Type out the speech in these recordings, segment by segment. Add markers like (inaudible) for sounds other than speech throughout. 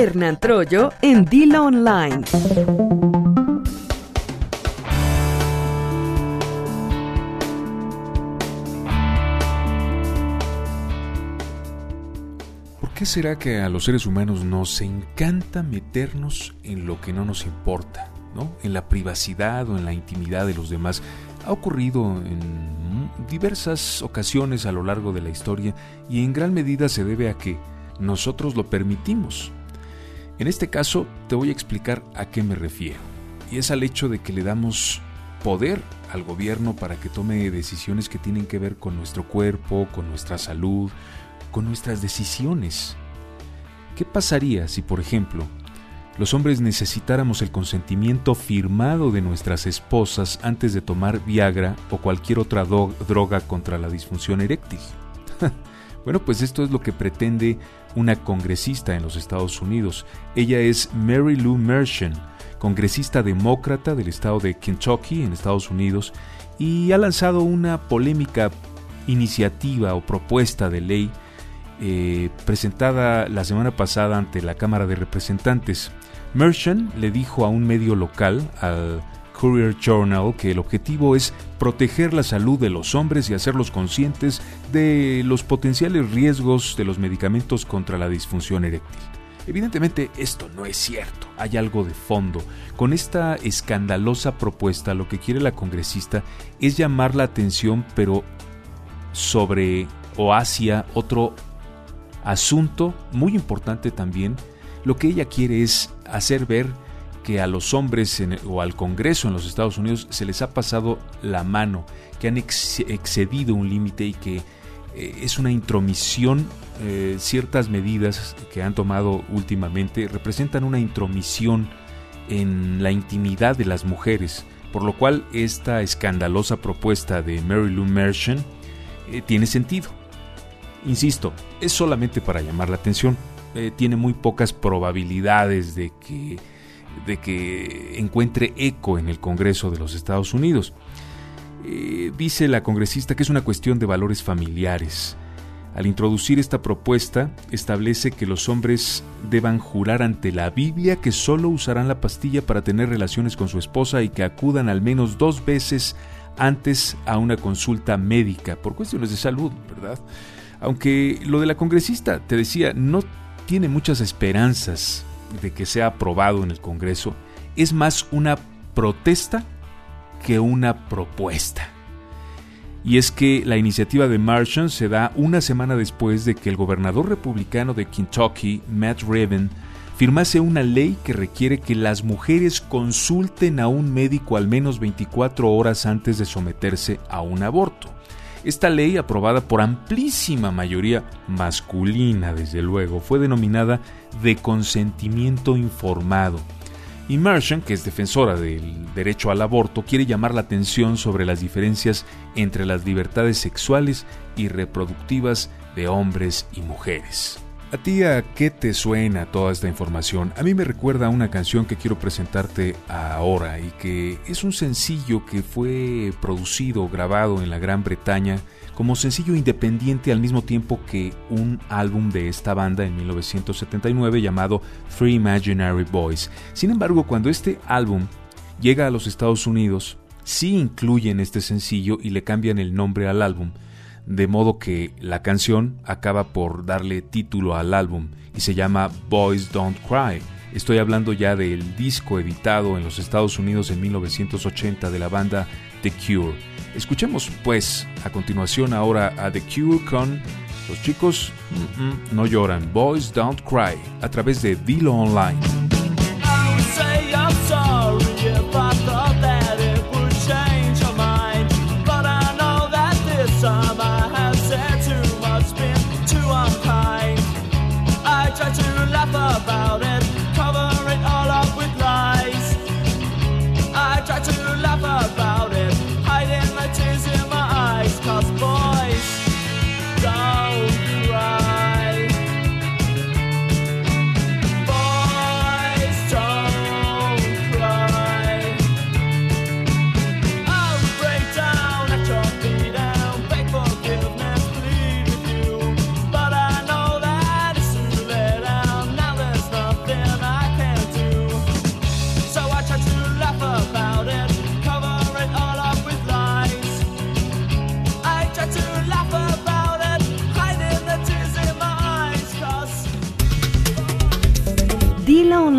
Hernán Troyo en Dila Online. ¿Por qué será que a los seres humanos nos encanta meternos en lo que no nos importa? ¿no? En la privacidad o en la intimidad de los demás. Ha ocurrido en diversas ocasiones a lo largo de la historia y en gran medida se debe a que nosotros lo permitimos. En este caso te voy a explicar a qué me refiero. Y es al hecho de que le damos poder al gobierno para que tome decisiones que tienen que ver con nuestro cuerpo, con nuestra salud, con nuestras decisiones. ¿Qué pasaría si, por ejemplo, los hombres necesitáramos el consentimiento firmado de nuestras esposas antes de tomar Viagra o cualquier otra droga contra la disfunción eréctil? (laughs) bueno, pues esto es lo que pretende una congresista en los Estados Unidos. Ella es Mary Lou Merchant, congresista demócrata del estado de Kentucky en Estados Unidos, y ha lanzado una polémica iniciativa o propuesta de ley eh, presentada la semana pasada ante la Cámara de Representantes. Merchant le dijo a un medio local, al Courier Journal, que el objetivo es proteger la salud de los hombres y hacerlos conscientes de los potenciales riesgos de los medicamentos contra la disfunción eréctil. Evidentemente esto no es cierto, hay algo de fondo. Con esta escandalosa propuesta lo que quiere la congresista es llamar la atención pero sobre o hacia otro asunto muy importante también, lo que ella quiere es hacer ver que a los hombres o al Congreso en los Estados Unidos se les ha pasado la mano, que han excedido un límite y que eh, es una intromisión, eh, ciertas medidas que han tomado últimamente representan una intromisión en la intimidad de las mujeres, por lo cual esta escandalosa propuesta de Mary Lou Merchant eh, tiene sentido. Insisto, es solamente para llamar la atención. Tiene muy pocas probabilidades de que, de que encuentre eco en el Congreso de los Estados Unidos. Eh, dice la congresista que es una cuestión de valores familiares. Al introducir esta propuesta, establece que los hombres deban jurar ante la Biblia que solo usarán la pastilla para tener relaciones con su esposa y que acudan al menos dos veces antes a una consulta médica por cuestiones de salud, ¿verdad? Aunque lo de la congresista, te decía, no tiene muchas esperanzas de que sea aprobado en el Congreso, es más una protesta que una propuesta. Y es que la iniciativa de Marchand se da una semana después de que el gobernador republicano de Kentucky, Matt Raven, firmase una ley que requiere que las mujeres consulten a un médico al menos 24 horas antes de someterse a un aborto. Esta ley, aprobada por amplísima mayoría masculina, desde luego, fue denominada de consentimiento informado. Merchant, que es defensora del derecho al aborto, quiere llamar la atención sobre las diferencias entre las libertades sexuales y reproductivas de hombres y mujeres. ¿A ti a qué te suena toda esta información? A mí me recuerda a una canción que quiero presentarte ahora y que es un sencillo que fue producido, grabado en la Gran Bretaña como sencillo independiente al mismo tiempo que un álbum de esta banda en 1979 llamado Three Imaginary Boys. Sin embargo, cuando este álbum llega a los Estados Unidos, sí incluyen este sencillo y le cambian el nombre al álbum de modo que la canción acaba por darle título al álbum y se llama Boys Don't Cry. Estoy hablando ya del disco editado en los Estados Unidos en 1980 de la banda The Cure. Escuchemos pues a continuación ahora a The Cure con Los chicos no lloran, Boys Don't Cry, a través de Dilo Online.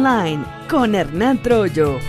Online con Hernán Troyo.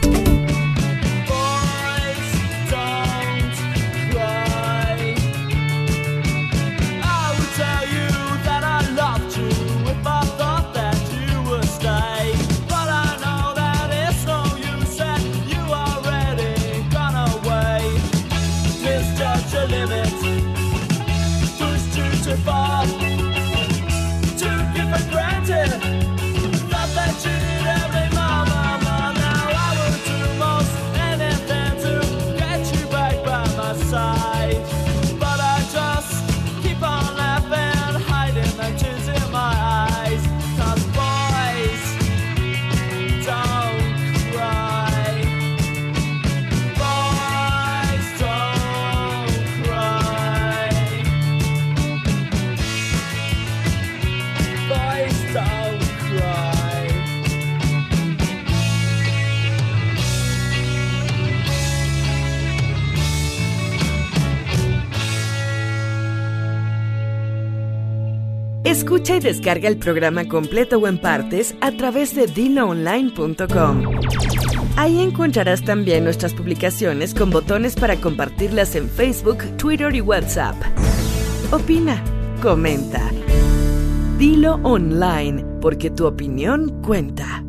Escucha y descarga el programa completo o en partes a través de diloonline.com. Ahí encontrarás también nuestras publicaciones con botones para compartirlas en Facebook, Twitter y WhatsApp. Opina, comenta. Dilo online, porque tu opinión cuenta.